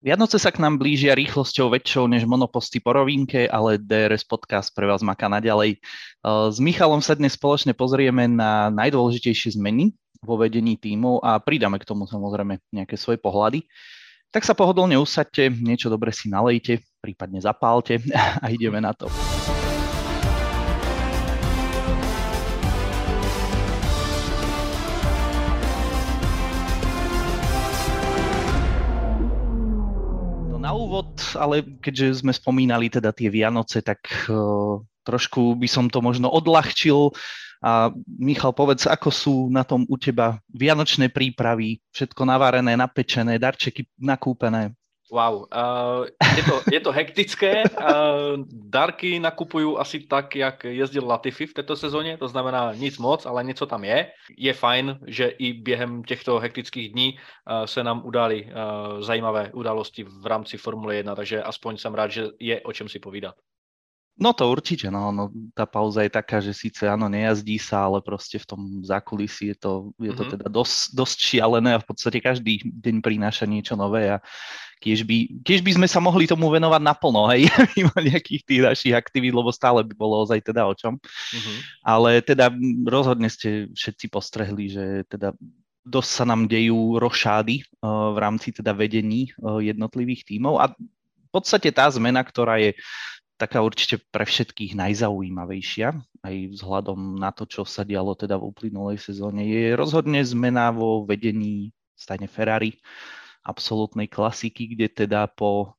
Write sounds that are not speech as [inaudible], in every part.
Vianoce sa k nám blížia rýchlosťou väčšou než monoposty po rovinke, ale DRS podcast pre vás maká naďalej. S Michalom sa dnes spoločne pozrieme na najdôležitejšie zmeny vo vedení tímov a pridáme k tomu samozrejme nejaké svoje pohľady. Tak sa pohodlne usadte, niečo dobre si nalejte, prípadne zapálte [laughs] a ideme na to. Úvod, ale keďže sme spomínali teda tie Vianoce, tak uh, trošku by som to možno odľahčil. A Michal, povedz, ako sú na tom u teba vianočné prípravy, všetko navarené, napečené, darčeky nakúpené? Wow, uh, je, to, je to hektické. Uh, darky nakupujú asi tak, jak jezdil Latifi v této sezóně, to znamená nic moc, ale něco tam je. Je fajn, že i během těchto hektických dní uh, se nám udali uh, zajímavé události v rámci Formule 1, takže aspoň jsem rád, že je o čem si povídat. No to určite, no, no tá pauza je taká, že síce áno, nejazdí sa, ale proste v tom zákulisí je to, je to mm-hmm. teda dosť, dosť šialené a v podstate každý deň prináša niečo nové a keď by, keď by sme sa mohli tomu venovať naplno, hej, [laughs] mimo nejakých tých našich aktivít, lebo stále by bolo ozaj teda o čom. Mm-hmm. Ale teda rozhodne ste všetci postrehli, že teda dosť sa nám dejú rošády uh, v rámci teda vedení uh, jednotlivých tímov a v podstate tá zmena, ktorá je taká určite pre všetkých najzaujímavejšia, aj vzhľadom na to, čo sa dialo teda v uplynulej sezóne, je rozhodne zmena vo vedení stane Ferrari, absolútnej klasiky, kde teda po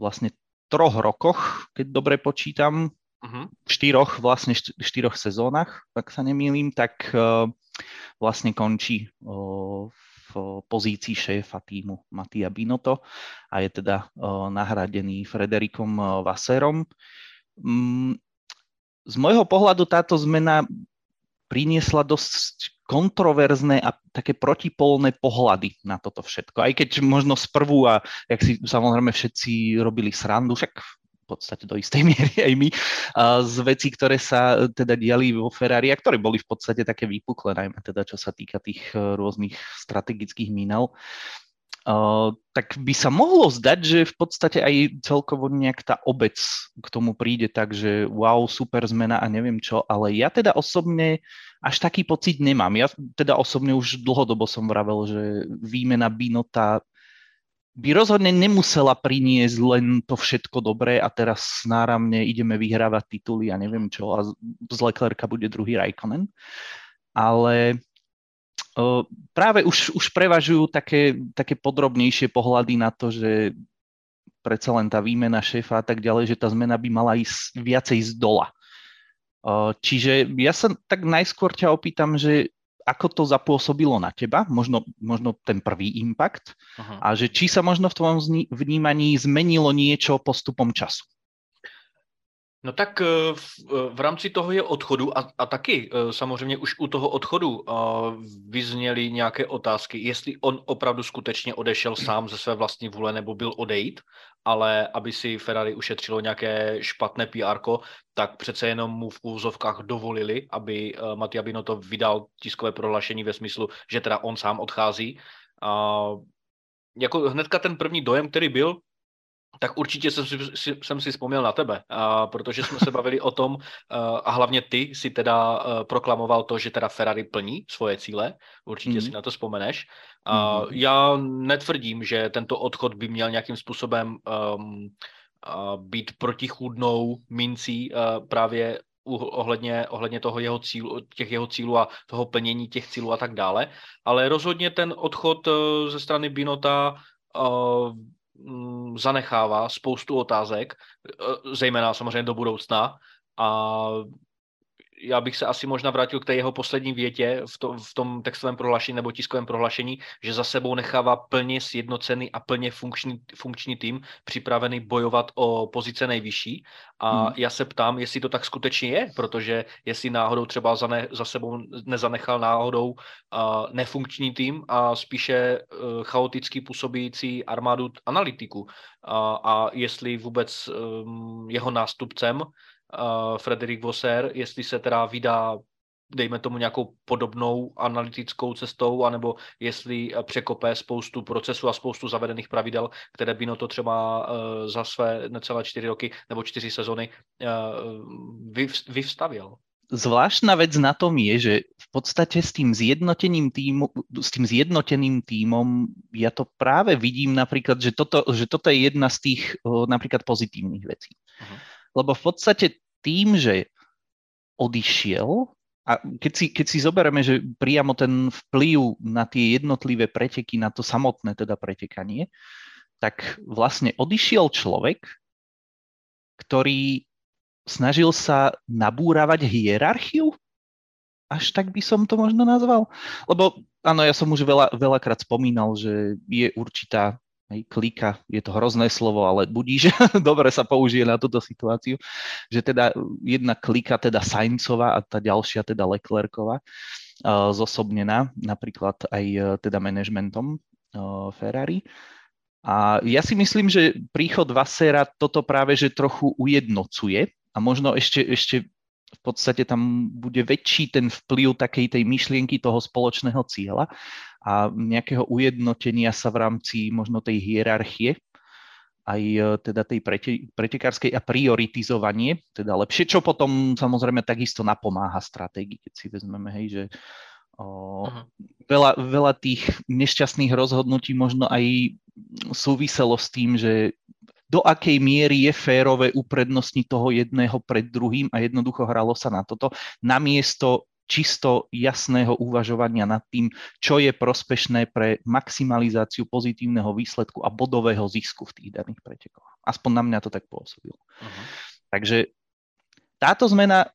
vlastne troch rokoch, keď dobre počítam, uh-huh. štyroch, vlastne štyroch sezónach, ak sa nemýlim, tak uh, vlastne končí uh, v pozícii šéfa týmu Matia Binotto a je teda nahradený Frederikom Vaserom. Mm, z môjho pohľadu táto zmena priniesla dosť kontroverzné a také protipolné pohľady na toto všetko. Aj keď možno sprvu a jak si samozrejme všetci robili srandu, však podstate do istej [laughs] miery aj my, z vecí, ktoré sa e, teda diali vo Ferrari a ktoré boli v podstate také vypuklé, najmä teda čo sa týka tých e, rôznych strategických mínel. Uh, tak by sa mohlo zdať, že v podstate aj celkovo nejak tá obec k tomu príde tak, že wow, super zmena a neviem čo, ale ja teda osobne až taký pocit nemám. Ja teda osobne už dlhodobo som vravel, že výmena Binota by rozhodne nemusela priniesť len to všetko dobré a teraz náramne ideme vyhrávať tituly a neviem čo a z Leclerca bude druhý Raikkonen. Ale práve už, už prevažujú také, také podrobnejšie pohľady na to, že predsa len tá výmena šéfa a tak ďalej, že tá zmena by mala ísť viacej z dola. Čiže ja sa tak najskôr ťa opýtam, že ako to zapôsobilo na teba, možno, možno ten prvý impact uh-huh. a že či sa možno v tvojom vnímaní zmenilo niečo postupom času. No tak eh, v, eh, v rámci toho je odchodu a, a taky eh, samozřejmě už u toho odchodu vyzněly nějaké otázky, jestli on opravdu skutečně odešel sám ze své vlastní vůle nebo byl odejít, ale aby si Ferrari ušetřilo nějaké špatné PR, tak přece jenom mu v úzovkách dovolili, aby Mattia Binotto vydal tiskové prohlášení ve smyslu, že teda on sám odchází. A jako hnedka ten první dojem, který byl, tak určitě jsem si, jsem si vzpomněl na tebe, a, protože jsme se bavili o tom a, a hlavně ty si teda a, proklamoval to, že teda Ferrari plní svoje cíle, určitě mm. si na to vzpomeneš. A, mm. Já netvrdím, že tento odchod by měl nějakým způsobem um, být protichůdnou mincí a, právě ohledně, ohledně toho jeho cílu, těch jeho cílů a toho plnění těch cílů a tak dále. Ale rozhodně ten odchod ze strany Binota uh, zanechává spoustu otázek, e, zejména samozřejmě do budoucna a já bych se asi možná vrátil k té jeho poslední větě v, to, v tom textovém prohlášení nebo tiskovém prohlášení, že za sebou nechává plně sjednocený a plně funkční, funkční tým, připravený bojovat o pozice nejvyšší. A hmm. já se ptám, jestli to tak skutečně je, protože jestli náhodou třeba za, ne, za sebou nezanechal náhodou uh, nefunkční tým a spíše uh, chaoticky působící armádu analytiku. Uh, a jestli vůbec um, jeho nástupcem uh, Frederik Vosser, jestli se teda vydá dejme tomu nějakou podobnou analytickou cestou, anebo jestli překopé spoustu procesů a spoustu zavedených pravidel, které by no to třeba za své necelé čtyři roky nebo čtyři sezony vyvstavil zvláštna vec na tom je, že v podstate s tým zjednoteným týmu, s tým zjednoteným týmom ja to práve vidím napríklad, že toto, že toto je jedna z tých napríklad pozitívnych vecí. Uh-huh. Lebo v podstate tým, že odišiel, a keď si, keď si zoberieme, že priamo ten vplyv na tie jednotlivé preteky, na to samotné teda pretekanie, tak vlastne odišiel človek, ktorý snažil sa nabúravať hierarchiu? Až tak by som to možno nazval. Lebo áno, ja som už veľa, veľakrát spomínal, že je určitá hej, klika, je to hrozné slovo, ale budí, že [laughs] dobre sa použije na túto situáciu, že teda jedna klika, teda Saincová a tá ďalšia, teda Leclercová, uh, zosobnená napríklad aj uh, teda manažmentom uh, Ferrari. A ja si myslím, že príchod Vassera toto práve že trochu ujednocuje, a možno ešte, ešte v podstate tam bude väčší ten vplyv takej tej myšlienky toho spoločného cieľa a nejakého ujednotenia sa v rámci možno tej hierarchie aj e, teda tej prete, pretekárskej a prioritizovanie, teda lepšie, čo potom samozrejme takisto napomáha stratégii, keď si vezmeme, hej, že o, uh-huh. veľa, veľa tých nešťastných rozhodnutí možno aj súviselo s tým, že do akej miery je férové uprednostniť toho jedného pred druhým a jednoducho hralo sa na toto, namiesto čisto jasného uvažovania nad tým, čo je prospešné pre maximalizáciu pozitívneho výsledku a bodového zisku v tých daných pretekoch. Aspoň na mňa to tak pôsobilo. Uh-huh. Takže táto zmena,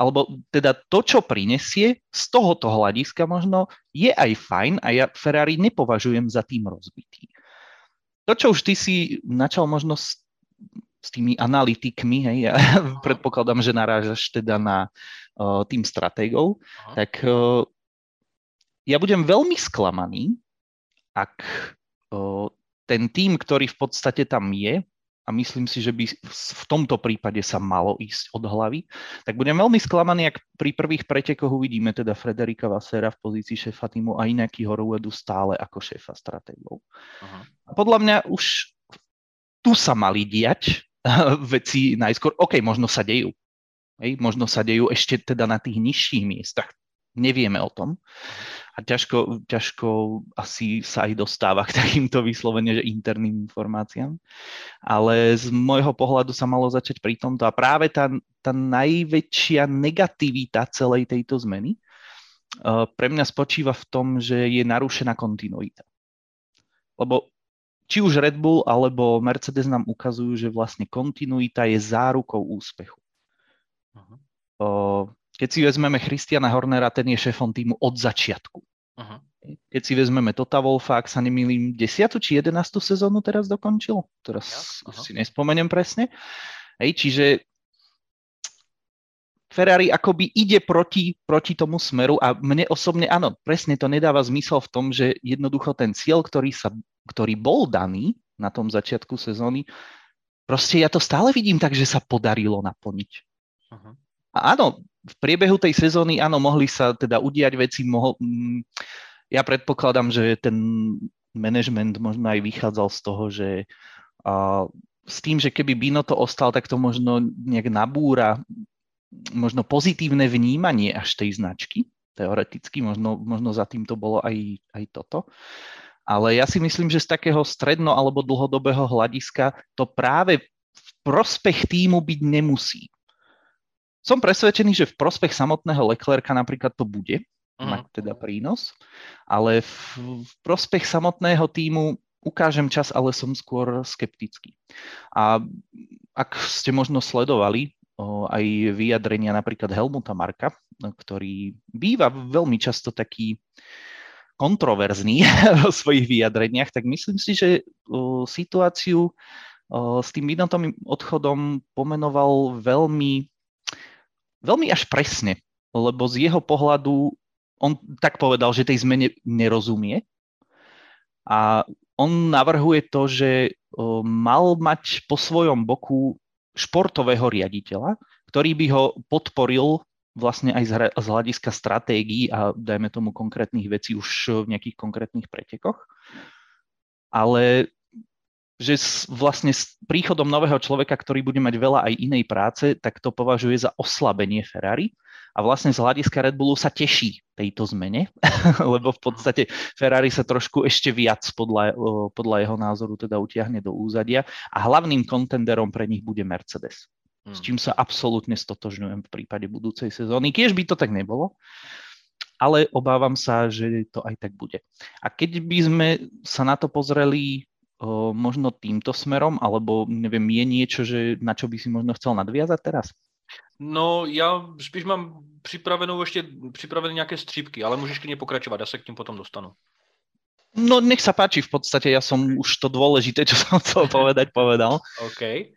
alebo teda to, čo prinesie, z tohoto hľadiska možno je aj fajn a ja Ferrari nepovažujem za tým rozbitý to, čo už ty si načal možno s, s tými analytikmi, hej, ja [laughs] predpokladám, že narážaš teda na uh, tým stratégov, Aha. tak uh, ja budem veľmi sklamaný, ak uh, ten tým, ktorý v podstate tam je, a myslím si, že by v tomto prípade sa malo ísť od hlavy, tak budem veľmi sklamaný, ak pri prvých pretekoch uvidíme teda Frederika Vassera v pozícii šéfa týmu a Inaky Horuedu stále ako šéfa stratégov. Aha. A podľa mňa už tu sa mali diať [laughs] veci najskôr. OK, možno sa dejú. Hej, možno sa dejú ešte teda na tých nižších miestach. Nevieme o tom a ťažko, ťažko asi sa aj dostáva k takýmto vyslovene že interným informáciám. Ale z môjho pohľadu sa malo začať pri tomto a práve tá, tá najväčšia negativita celej tejto zmeny uh, pre mňa spočíva v tom, že je narušená kontinuita. Lebo či už Red Bull alebo Mercedes nám ukazujú, že vlastne kontinuita je zárukou úspechu. Uh-huh. Uh, keď si vezmeme Christiana Hornera, ten je šéfom týmu od začiatku. Uh-huh. Keď si vezmeme Tota Wolfa, ak sa nemýlim, 10. či 11. sezónu teraz dokončil. Teraz ja, uh-huh. si nespomeniem presne. Hej, čiže Ferrari akoby ide proti, proti tomu smeru a mne osobne, áno, presne to nedáva zmysel v tom, že jednoducho ten cieľ, ktorý, sa, ktorý bol daný na tom začiatku sezóny, proste ja to stále vidím tak, že sa podarilo naplniť. Uh-huh. A áno, v priebehu tej sezóny, áno, mohli sa teda udiať veci, mohol, ja predpokladám, že ten management možno aj vychádzal z toho, že a, s tým, že keby Bino to ostal, tak to možno nejak nabúra možno pozitívne vnímanie až tej značky, teoreticky, možno, možno za tým to bolo aj, aj toto. Ale ja si myslím, že z takého stredno- alebo dlhodobého hľadiska to práve v prospech týmu byť nemusí som presvedčený, že v prospech samotného Leclerca napríklad to bude, uh-huh. mať teda prínos, ale v, v prospech samotného týmu ukážem čas, ale som skôr skeptický. A ak ste možno sledovali o, aj vyjadrenia napríklad Helmuta Marka, ktorý býva veľmi často taký kontroverzný [laughs] vo svojich vyjadreniach, tak myslím si, že o, situáciu o, s tým minutovým odchodom pomenoval veľmi veľmi až presne, lebo z jeho pohľadu on tak povedal, že tej zmene nerozumie a on navrhuje to, že mal mať po svojom boku športového riaditeľa, ktorý by ho podporil vlastne aj z hľadiska stratégií a dajme tomu konkrétnych vecí už v nejakých konkrétnych pretekoch. Ale že vlastne s príchodom nového človeka, ktorý bude mať veľa aj inej práce, tak to považuje za oslabenie Ferrari. A vlastne z hľadiska Red Bullu sa teší tejto zmene, [laughs] lebo v podstate Ferrari sa trošku ešte viac podľa, podľa jeho názoru teda utiahne do úzadia a hlavným kontenderom pre nich bude Mercedes. S čím sa absolútne stotožňujem v prípade budúcej sezóny. Kiež by to tak nebolo, ale obávam sa, že to aj tak bude. A keď by sme sa na to pozreli možno týmto smerom, alebo neviem, je niečo, že na čo by si možno chcel nadviazať teraz? No, já spíš mám připravenou ještě připravené nějaké střípky, ale můžeš klidně pokračovat, já se k tím potom dostanu. No, nech sa páči, v podstate ja som už to dôležité, čo som [laughs] chcel povedať, povedal. OK.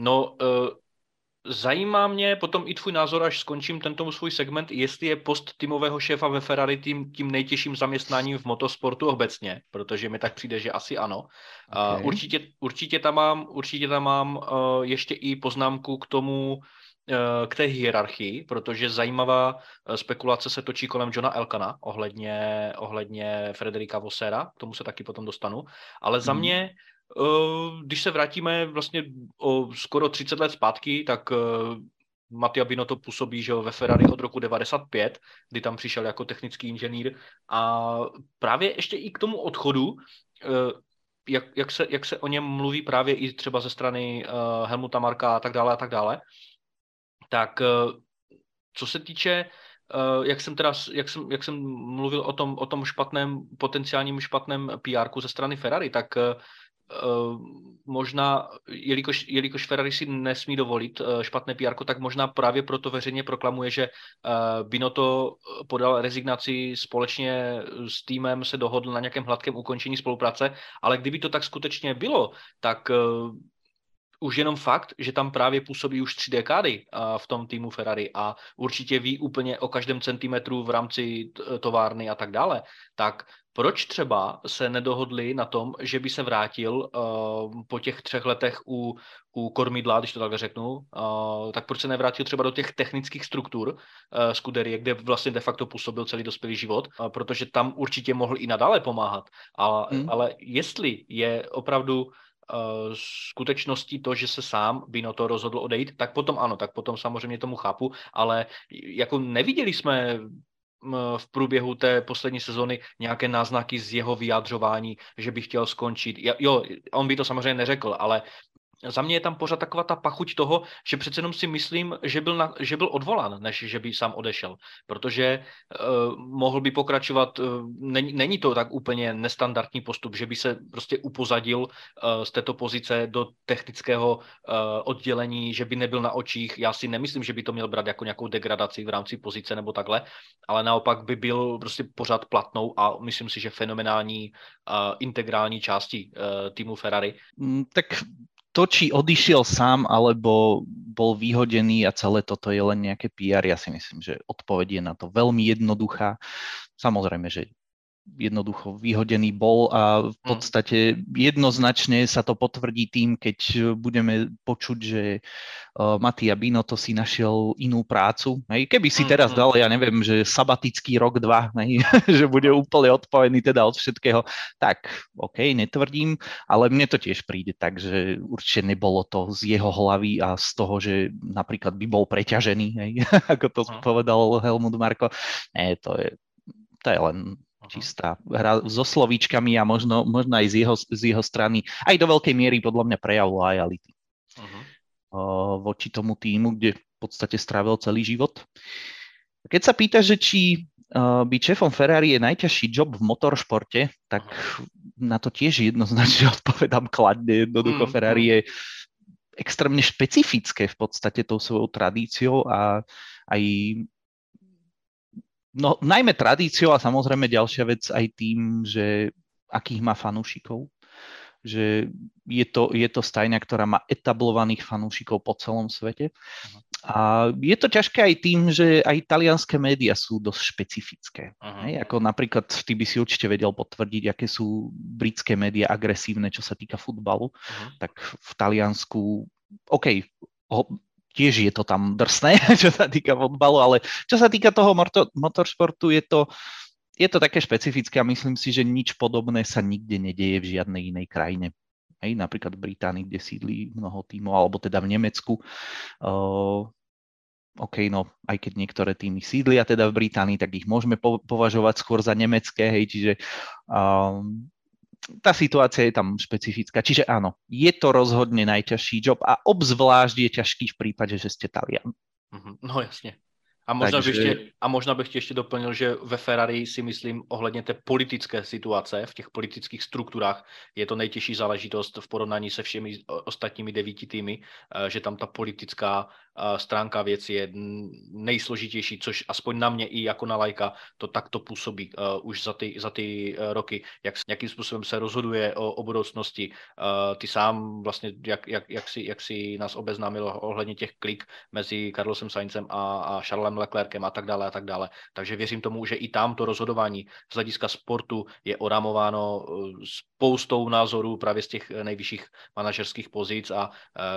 No, uh, Zajímá mě potom i tvůj názor, až skončím tento svůj segment, jestli je post týmového šéfa ve Ferrari tím, tím nejtěžším zaměstnáním v motosportu obecně, protože mi tak přijde, že asi ano. Okay. Uh, určitě, určitě tam mám, určitě tam mám uh, ještě i poznámku k tomu, uh, k té hierarchii, protože zajímavá uh, spekulace se točí kolem Johna Elkana ohledně, ohledně Frederika Vossera, k tomu se taky potom dostanu, ale za mm. mě Eh, když se vrátíme vlastně o skoro 30 let zpátky, tak eh, Mattia Binotto působí že ve Ferrari od roku 95, kdy tam přišel jako technický inženýr. A právě ještě i k tomu odchodu, eh, jak, jak, se, jak se o něm mluví právě i třeba ze strany Helmuta Marka a tak dále a tak dále, tak co se týče jak jsem teda, jak jsem, jak jsem mluvil o tom, o tom špatném, potenciálním špatném PR ze strany Ferrari, tak Eh, možná, jelikož, jelikož Ferrari si nesmí dovolit eh, špatné PR, tak možná právě proto veřejně proklamuje, že eh, Binotto podal rezignaci společně s týmem, se dohodl na nějakém hladkém ukončení spolupráce, ale kdyby to tak skutečně bylo, tak už jenom fakt, že tam právě působí už tři dekády v tom týmu Ferrari a určitě ví úplně o každém centimetru v rámci továrny a tak dále, tak proč třeba se nedohodli na tom, že by se vrátil uh, po těch třech letech u, u kormidla, když to takhle řeknu, uh, tak proč se nevrátil třeba do těch technických struktur uh, Scuderie, kde vlastně de facto působil celý dospělý život, uh, protože tam určitě mohl i nadále pomáhat. A, hmm. Ale jestli je opravdu skutečností to, že se sám Bino to rozhodl odejít, tak potom ano, tak potom samozřejmě tomu chápu, ale jako neviděli jsme v průběhu té poslední sezony nějaké náznaky z jeho vyjádřování, že by chtěl skončit. Jo, on by to samozřejmě neřekl, ale za mě je tam pořád taková ta pachuť toho, že přece jenom si myslím, že byl, na, že byl odvolán, než že by sám odešel. Protože uh, mohl by pokračovat, uh, není, není to tak úplně nestandardní postup, že by se prostě upozadil uh, z této pozice do technického uh, oddělení, že by nebyl na očích. Já si nemyslím, že by to měl brát jako nějakou degradaci v rámci pozice nebo takhle, ale naopak by byl prostě pořád platnou a myslím si, že fenomenální uh, integrální části uh, týmu Ferrari. Mm, tak to, či odišiel sám, alebo bol vyhodený a celé toto je len nejaké PR, ja si myslím, že odpoveď je na to veľmi jednoduchá. Samozrejme, že jednoducho vyhodený bol a v hm. podstate jednoznačne sa to potvrdí tým, keď budeme počuť, že uh, Matia Bino to si našiel inú prácu. Hej. Keby si teraz hm, hm. dal, ja neviem, že sabatický rok, dva, hej, [laughs] že bude úplne odpojený teda od všetkého, tak OK, netvrdím, ale mne to tiež príde tak, že určite nebolo to z jeho hlavy a z toho, že napríklad by bol preťažený, hej, [laughs] ako to povedal Helmut Marko. Nie, to je, to je len čistá hra so slovíčkami a možno, možno aj z jeho, z jeho strany aj do veľkej miery podľa mňa prejav lojality uh-huh. voči tomu týmu, kde v podstate strávil celý život. Keď sa pýta, že či byť šéfom Ferrari je najťažší job v motoršporte, tak na to tiež jednoznačne [laughs] odpovedám kladne. Jednoducho mm, Ferrari je extrémne špecifické v podstate tou svojou tradíciou a aj No najmä tradíciou a samozrejme ďalšia vec aj tým, že akých má fanúšikov. Že je to, je to stajňa, ktorá má etablovaných fanúšikov po celom svete. Uh-huh. A je to ťažké aj tým, že aj talianské médiá sú dosť špecifické. Uh-huh. Hej, ako napríklad, ty by si určite vedel potvrdiť, aké sú britské médiá agresívne, čo sa týka futbalu. Uh-huh. Tak v Taliansku, OK, tiež je to tam drsné, [laughs] čo sa týka fotbalu, ale čo sa týka toho motor, motoršportu, je to, je to také špecifické a myslím si, že nič podobné sa nikde nedieje v žiadnej inej krajine. Hej, napríklad v Británii, kde sídlí mnoho tímov, alebo teda v Nemecku. Uh, OK, no aj keď niektoré týmy sídlia teda v Británii, tak ich môžeme po- považovať skôr za nemecké, hej, čiže um, tá situácia je tam špecifická. Čiže áno, je to rozhodne najťažší job a obzvlášť je ťažký v prípade, že ste Talian. Mhm, no jasne. A možná, Takže... bych ještě, a možná bych ještě doplnil, že ve Ferrari si myslím ohledně té politické situace, v těch politických strukturách je to nejtěžší záležitost v porovnání se všemi ostatními devíti týmy, eh, že tam ta politická stránka věci je nejsložitější, což aspoň na mě i jako na lajka to takto působí už za ty, za ty uh, roky, jak, jakým způsobem se rozhoduje o, o budoucnosti. Ty sám vlastně, jak, jak, jak, si, jak si nás obeznámil ohledně těch klik mezi Carlosem Saincem a, a Charlesem Leclerkem a tak dále a tak dále. Takže věřím tomu, že i tam to rozhodování z hlediska sportu je oramováno eh, spoustou názorů právě z těch nejvyšších manažerských pozic a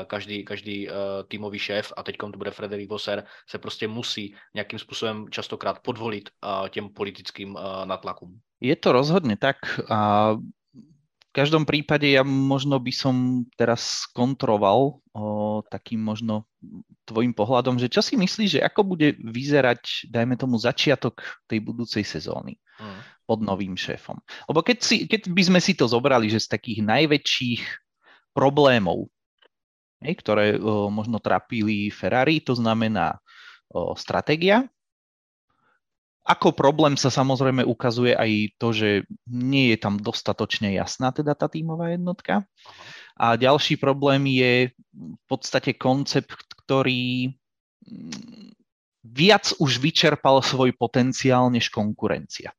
každý, každý týmový šéf, a teď to bude Frederik Vosser, se prostě musí nějakým způsobem častokrát podvolit těm politickým natlakům. Je to rozhodne tak. A v každom prípade ja možno by som teraz kontroval o, takým možno tvojim pohľadom, že čo si myslíš, že ako bude vyzerať, dajme tomu, začiatok tej budúcej sezóny mm. pod novým šéfom. Lebo keď, si, keď by sme si to zobrali, že z takých najväčších problémov, ktoré o, možno trapili Ferrari, to znamená o, stratégia, ako problém sa samozrejme ukazuje aj to, že nie je tam dostatočne jasná teda tá tímová jednotka. A ďalší problém je v podstate koncept, ktorý mm, viac už vyčerpal svoj potenciál než konkurencia.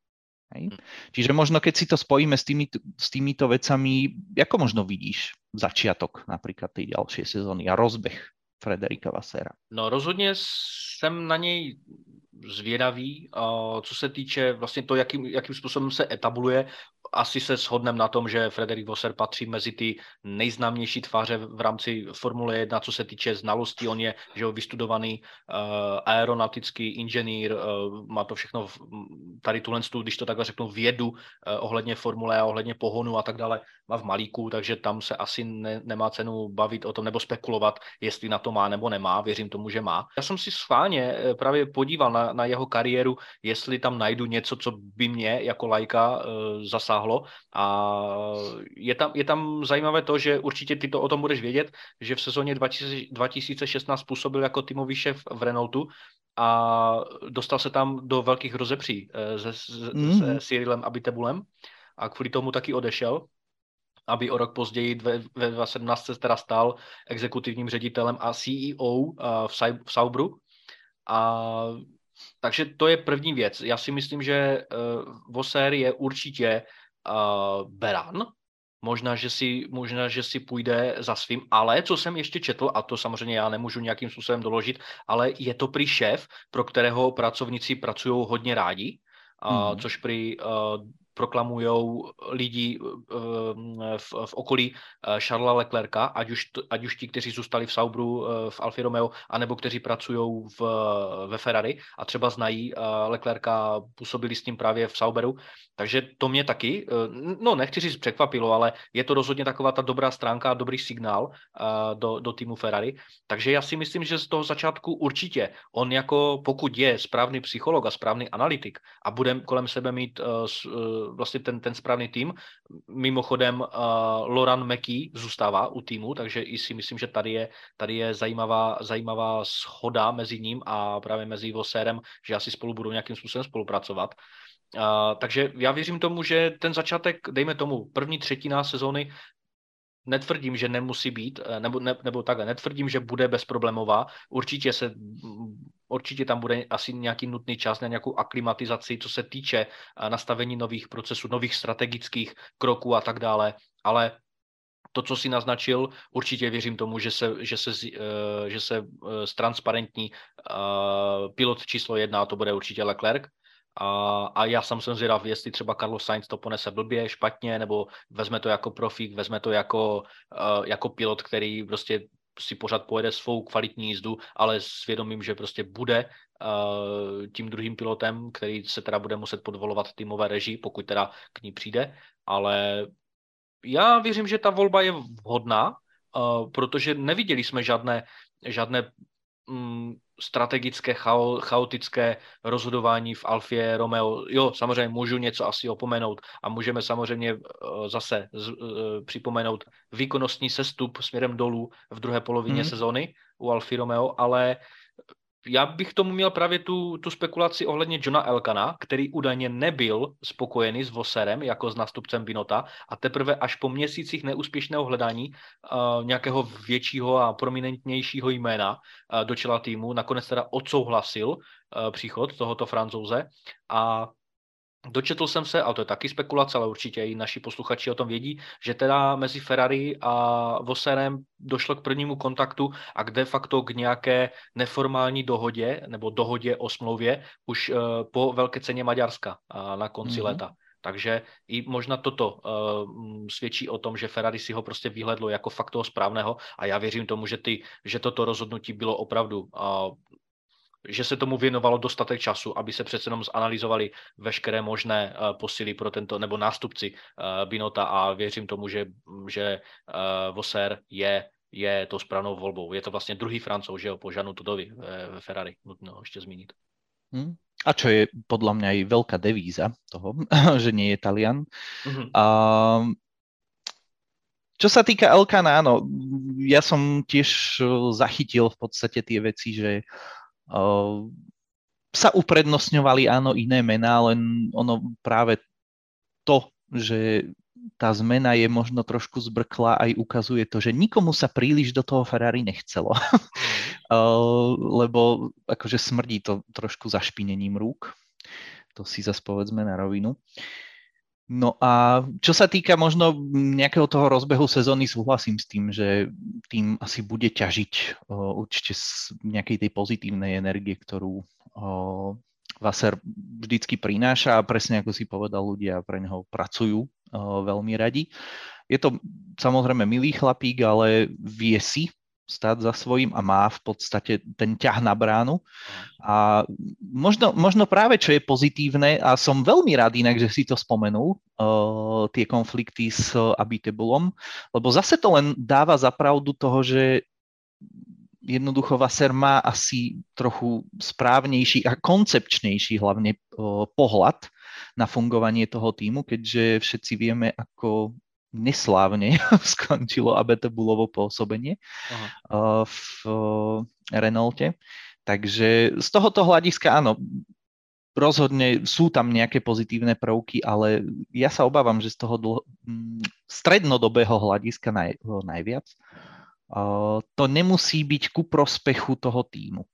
Hej? Hm. Čiže možno keď si to spojíme s, tými, s týmito vecami, ako možno vidíš začiatok napríklad tej ďalšej sezóny a rozbeh Frederika Vasera? No rozhodně jsem na něj zvědavý, co se týče vlastně to, jakým, jakým způsobem se etabluje. Asi se shodneme na tom, že Frederik Vosser patří mezi ty nejznámější tváře v rámci Formule 1, co se týče znalostí. On je že vystudovaný uh, aeronautický inženýr, uh, má to všechno v, tady tuhle, když to takhle řeknu, vědu uh, ohledně Formule a ohledně pohonu a tak dále, má v malíku, takže tam se asi ne, nemá cenu bavit o tom nebo spekulovat, jestli na to má nebo nemá. Věřím tomu, že má. Já jsem si schválně právě podíval na na, jeho kariéru, jestli tam najdu něco, co by mě jako lajka uh, zasáhlo. A je tam, je tam zajímavé to, že určitě ty to o tom budeš vědět, že v sezóně 2016 působil jako týmový šéf v Renaultu a dostal se tam do velkých rozepří uh, se, mm. se Cyrilem Abitebulem a kvůli tomu taky odešel aby o rok později ve, ve 2017 se teda stal exekutivním ředitelem a CEO uh, v, Saubru. A takže to je první věc. Já si myslím, že uh, Voser je určitě uh, beran, možná že, si, možná, že si půjde za svým, ale co jsem ještě četl, a to samozřejmě já nemůžu nějakým způsobem doložit, ale je to prý šéf, pro kterého pracovníci pracují hodně rádi, hmm. což prý uh, proklamují lidi eh, v, v okolí Charlesa eh, Leclerca, ať už, ať už ti, kteří zůstali v Saubru, eh, v Alfa Romeo, anebo kteří pracují ve Ferrari a třeba znají Leclerca, působili s ním právě v Sauberu. Takže to mě taky, no nechci říct překvapilo, ale je to rozhodně taková ta dobrá stránka a dobrý signál do, do týmu Ferrari. Takže já si myslím, že z toho začátku určitě on jako, pokud je správný psycholog a správný analytik a bude kolem sebe mít vlastně ten, ten správný tým. Mimochodem uh, Loran Meky zůstává u týmu, takže i si myslím, že tady je, tady je zajímavá, zajímavá schoda mezi ním a právě mezi Vosérem, že asi spolu budou nějakým způsobem spolupracovat. Uh, takže já věřím tomu, že ten začátek, dejme tomu, první třetina sezóny netvrdím, že nemusí být, eh, nebo, ne, nebo takhle, netvrdím, že bude bezproblémová. Určitě se, určitě tam bude asi nějaký nutný čas na nějakou aklimatizaci, co se týče eh, nastavení nových procesů, nových strategických kroků a tak dále, ale to, co si naznačil, určitě věřím tomu, že se, že se, eh, že se transparentní pilot číslo jedna, a to bude určitě Leclerc, a, a já sám jsem zvědav, jestli třeba Carlos Sainz to ponese blbě, špatně, nebo vezme to jako profík, vezme to jako, jako pilot, který prostě si pořád pojede svou kvalitní jízdu, ale s vědomím, že prostě bude uh, tím druhým pilotem, který se teda bude muset podvolovat týmové režii, pokud teda k ní přijde, ale já věřím, že ta volba je vhodná, uh, protože neviděli jsme žádné, žádné um, strategické, chao, chaotické rozhodování v Alfie Romeo. Jo, samozřejmě můžu něco asi opomenout a můžeme samozřejmě uh, zase z, uh, připomenout výkonnostní sestup směrem dolů v druhé polovině mm. sezóny u Alfie Romeo, ale já bych tomu měl právě tu, tu spekulaci ohledně Johna Elkana, který údajně nebyl spokojený s Voserem jako s nástupcem Binota a teprve až po měsících neúspěšného hledání uh, nějakého většího a prominentnějšího jména uh, do čela týmu nakonec teda odsouhlasil uh, příchod tohoto francouze a Dočetl jsem se, ale to je taky spekulace, ale určitě i naši posluchači o tom vědí, že teda mezi Ferrari a Vosserem došlo k prvnímu kontaktu a de facto k nějaké neformální dohodě nebo dohodě o smlouvě už uh, po velké ceně Maďarska uh, na konci mm-hmm. léta. Takže i možná toto uh, svědčí o tom, že Ferrari si ho prostě vyhledlo jako fakt toho správného a já věřím tomu, že, ty, že toto rozhodnutí bylo opravdu uh, že se tomu věnovalo dostatek času, aby se přece jenom zanalizovali veškeré možné uh, posily pro tento, nebo nástupci uh, Binota a věřím tomu, že, že uh, Vosser je je to správnou volbou. Je to vlastně druhý francouz, že jo, po Žanu Tudovi ve, Ferrari, nutno ještě zmínit. Hmm. A čo je podľa mňa aj veľká devíza toho, [laughs] že nie je Talian. Mm-hmm. A, čo sa týka Elkana, áno, ja som tiež zachytil v podstate tie veci, že sa uprednostňovali áno iné mená, len ono práve to, že tá zmena je možno trošku zbrkla, aj ukazuje to, že nikomu sa príliš do toho Ferrari nechcelo. [laughs] Lebo akože smrdí to trošku zašpinením rúk. To si zase povedzme na rovinu. Uh, No a čo sa týka možno nejakého toho rozbehu sezóny, súhlasím s tým, že tým asi bude ťažiť určite z nejakej tej pozitívnej energie, ktorú Vaser vždycky prináša a presne ako si povedal, ľudia pre neho pracujú veľmi radi. Je to samozrejme milý chlapík, ale vie si stať za svojím a má v podstate ten ťah na bránu. A možno, možno práve, čo je pozitívne, a som veľmi rád inak, že si to spomenul, uh, tie konflikty s Abitebulom, lebo zase to len dáva zapravdu toho, že jednoducho Vaser má asi trochu správnejší a koncepčnejší hlavne uh, pohľad na fungovanie toho týmu, keďže všetci vieme, ako neslávne [laughs] skončilo Abetebulovo pôsobenie Aha. Eh, v eh, Renaulte. Takže z tohoto hľadiska áno, rozhodne sú tam nejaké pozitívne prvky, ale ja sa obávam, že z toho dlho, mm, strednodobého hľadiska naj, najviac uh, to nemusí byť ku prospechu toho týmu.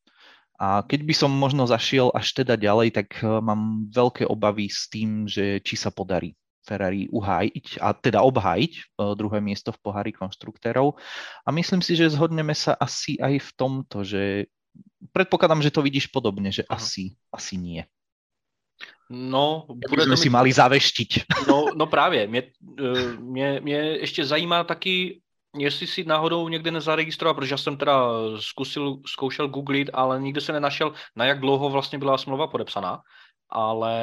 A keď by som možno zašiel až teda ďalej, tak mám veľké obavy s tým, že či sa podarí Ferrari uhájiť a teda obhájiť e, druhé miesto v pohári konštruktérov. A myslím si, že zhodneme sa asi aj v tomto, že predpokladám, že to vidíš podobne, že asi, asi nie. No, bude to si mali zaveštiť. No, no právě, mě, e, mě, mě ještě zajímá taky, jestli si náhodou někde nezaregistroval, protože já jsem teda zkusil, zkoušel googlit, ale nikde se nenašel, na jak dlouho vlastně byla smlouva podepsaná ale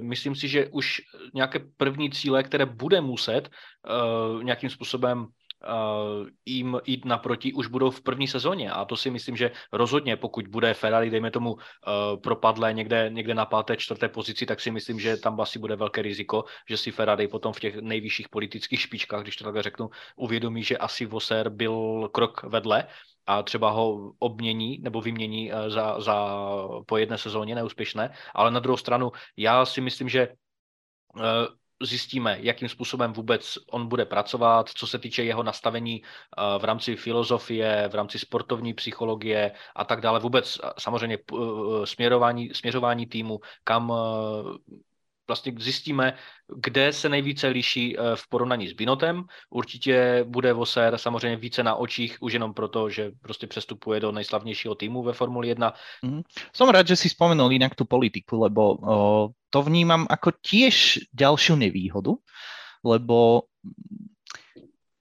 myslím si, že už nějaké první cíle, které bude muset uh, nějakým způsobem jim jít naproti, už budou v první sezóně. A to si myslím, že rozhodně, pokud bude Ferrari, dejme tomu, uh, propadlé někde, někde na páté, čtvrté pozici, tak si myslím, že tam asi bude velké riziko, že si Ferrari potom v těch nejvyšších politických špičkách, když to takhle řeknu, uvědomí, že asi Voser byl krok vedle a třeba ho obmění nebo vymění eh, za, za po jedné sezóně neúspěšné, ale na druhou stranu já si myslím, že eh, zjistíme, jakým způsobem vůbec on bude pracovat, co se týče jeho nastavení eh, v rámci filozofie, v rámci sportovní psychologie a tak dále. Vůbec samozřejmě směrování, směřování týmu, kam vlastně zjistíme, kde se nejvíce liší eh, v porovnaní s Binotem. Určitě bude Voser samozřejmě více na očích, už jenom proto, že prostě přestupuje do nejslavnějšího týmu ve Formuli 1. Mm. Som rád, že si spomenul inak tú politiku, lebo o, to vnímam ako tiež ďalšiu nevýhodu, lebo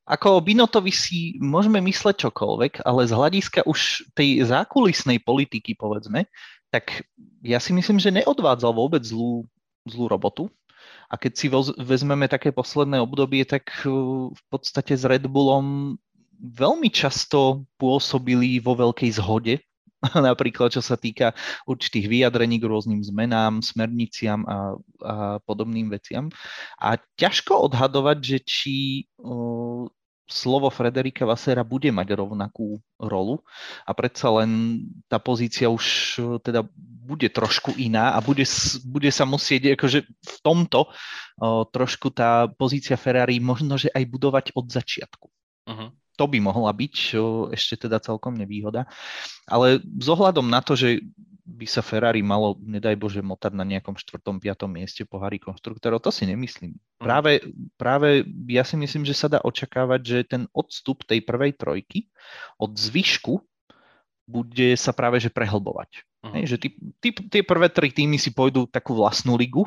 ako o Binotovi si môžeme mysleť čokoľvek, ale z hľadiska už tej zákulisnej politiky, povedzme, tak ja si myslím, že neodvádzal vôbec zlú, zlú robotu. A keď si vezmeme také posledné obdobie, tak uh, v podstate s Red Bullom veľmi často pôsobili vo veľkej zhode, [laughs] napríklad čo sa týka určitých vyjadrení k rôznym zmenám, smerniciam a, a podobným veciam. A ťažko odhadovať, že či uh, slovo Frederika Vasera bude mať rovnakú rolu a predsa len tá pozícia už e, teda bude trošku iná a bude, bude sa musieť akože v tomto o, trošku tá pozícia Ferrari možno, že aj budovať od začiatku. Uh-huh. To by mohla byť o, ešte teda celkom nevýhoda. Ale s ohľadom na to, že by sa Ferrari malo, nedaj Bože, motať na nejakom 4. 5. mieste pohári konštruktorov, to si nemyslím. Mhm. Práve, práve ja si myslím, že sa dá očakávať, že ten odstup tej prvej trojky od zvyšku bude sa práve že prehlbovať. Uh-huh. Hej, že tí, tí, tie prvé tri týmy si pôjdu takú vlastnú ligu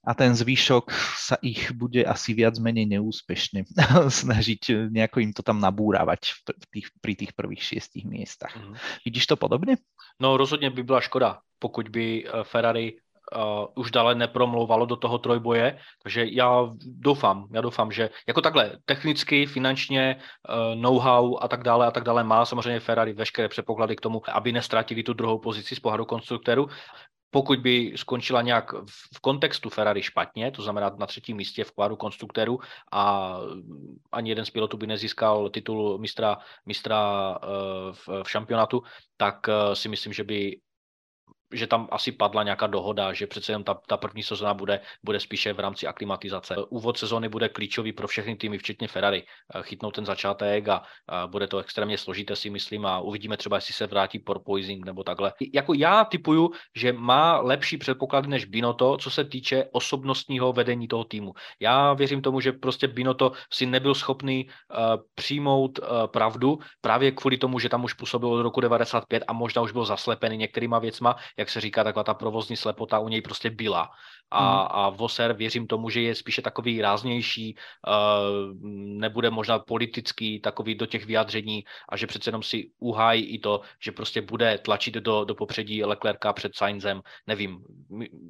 a ten zvyšok sa ich bude asi viac menej neúspešne [laughs] snažiť nejako im to tam nabúravať v tých, pri tých prvých šiestich miestach. Mm. Vidíš to podobne? No rozhodně by byla škoda, pokud by eh, Ferrari uh, už dále nepromlouvalo do toho trojboje, takže já doufám, já doufám, že jako takhle technicky, finančně, uh, know-how a tak dále a tak dále má samozřejmě Ferrari veškeré předpoklady k tomu, aby nestratili tu druhou pozici z pohledu konstruktéru pokud by skončila nějak v kontextu Ferrari špatně, to znamená na třetím místě v kváru konstruktérů a ani jeden z pilotů by nezískal titul mistra, mistra eh, v, v šampionátu, tak eh, si myslím, že by že tam asi padla nějaká dohoda, že přece jen ta, ta první sezóna bude, bude spíše v rámci aklimatizace. Úvod sezóny bude klíčový pro všechny týmy, včetně Ferrari. Eh, chytnout ten začátek a, a bude to extrémně složité, si myslím, a uvidíme třeba, jestli se vrátí porpoising nebo takhle. Jako já typuju, že má lepší předpoklady než Binoto, co se týče osobnostního vedení toho týmu. Já věřím tomu, že prostě Binoto si nebyl schopný uh, přijmout uh, pravdu právě kvůli tomu, že tam už působil od roku 95 a možná už byl zaslepený některýma věcma, jak se říká, taková ta provozní slepota u něj prostě byla. A, hmm. a Voser věřím tomu, že je spíše takový ráznější, uh, nebude možná politický takový do těch vyjádření a že přece jenom si uhájí i to, že prostě bude tlačit do, do popředí Leclerca před Sainzem. Nevím,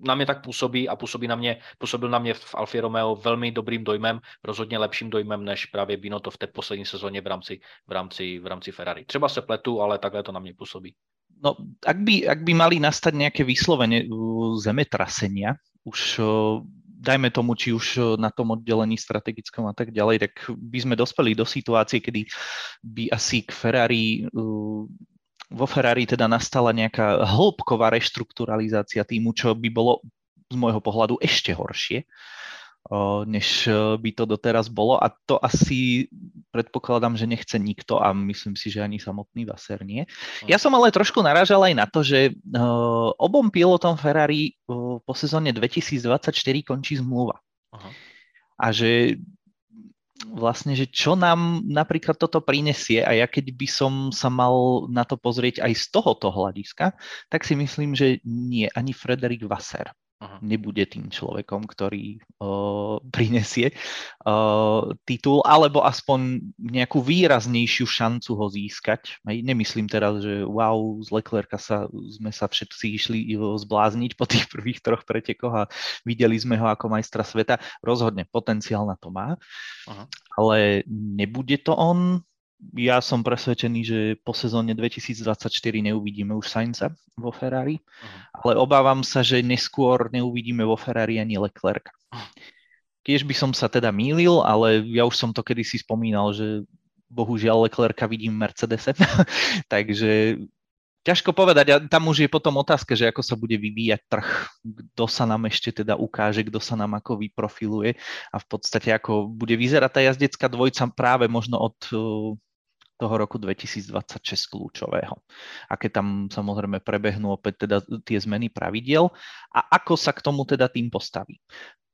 na mě tak působí a působí na mě, působil na mě v Alfa Romeo velmi dobrým dojmem, rozhodně lepším dojmem než právě Binotto v té poslední sezóně v rámci, v rámci, v rámci Ferrari. Třeba se pletu, ale takhle to na mě působí. No, ak by, ak by mali nastať nejaké vyslovene zemetrasenia, už dajme tomu, či už na tom oddelení strategickom a tak ďalej, tak by sme dospeli do situácie, kedy by asi k Ferrari vo Ferrari teda nastala nejaká hĺbková reštrukturalizácia týmu, čo by bolo z môjho pohľadu ešte horšie než by to doteraz bolo a to asi predpokladám, že nechce nikto a myslím si, že ani samotný Vaser nie. Ja som ale trošku narážal aj na to, že obom pilotom Ferrari po sezóne 2024 končí zmluva. Aha. A že vlastne, že čo nám napríklad toto prinesie a ja keď by som sa mal na to pozrieť aj z tohoto hľadiska, tak si myslím, že nie, ani Frederik Vasser uh-huh. nebude tým človekom, ktorý uh, prinesie uh, titul, alebo aspoň nejakú výraznejšiu šancu ho získať. Aj nemyslím teraz, že wow, z Leclerca sa, sme sa všetci išli zblázniť po tých prvých troch pretekoch a videli sme ho ako majstra sveta. Rozhodne potenciál na to má, uh-huh. ale nebude to on, ja som presvedčený, že po sezóne 2024 neuvidíme už Sainza vo Ferrari, uh-huh. ale obávam sa, že neskôr neuvidíme vo Ferrari ani Leclerc. Keď by som sa teda mýlil, ale ja už som to kedysi spomínal, že bohužiaľ Leclerca vidím v Mercedese, [laughs] takže ťažko povedať. A tam už je potom otázka, že ako sa bude vyvíjať trh, kto sa nám ešte teda ukáže, kto sa nám ako vyprofiluje a v podstate ako bude vyzerať tá jazdecká dvojca práve možno od toho roku 2026 kľúčového. Aké tam samozrejme prebehnú opäť teda tie zmeny pravidiel a ako sa k tomu teda tým postaví.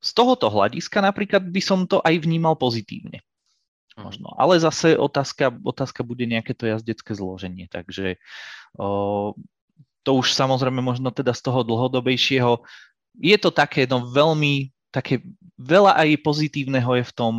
Z tohoto hľadiska napríklad by som to aj vnímal pozitívne. Mhm. Možno. Ale zase otázka, otázka bude nejaké to jazdecké zloženie. Takže o, to už samozrejme možno teda z toho dlhodobejšieho je to také no veľmi také veľa aj pozitívneho je v tom,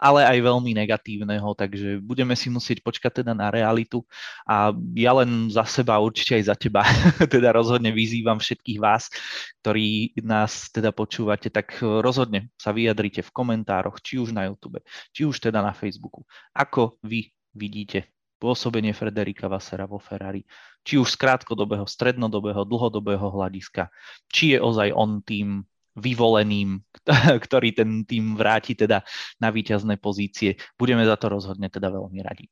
ale aj veľmi negatívneho, takže budeme si musieť počkať teda na realitu. A ja len za seba, určite aj za teba, [laughs] teda rozhodne vyzývam všetkých vás, ktorí nás teda počúvate, tak rozhodne sa vyjadrite v komentároch, či už na YouTube, či už teda na Facebooku, ako vy vidíte pôsobenie Frederika Vassera vo Ferrari, či už z krátkodobého, strednodobého, dlhodobého hľadiska, či je ozaj on tým vyvoleným, [laughs] ktorý ten tým vráti teda na víťazné pozície. Budeme za to rozhodne teda veľmi radi.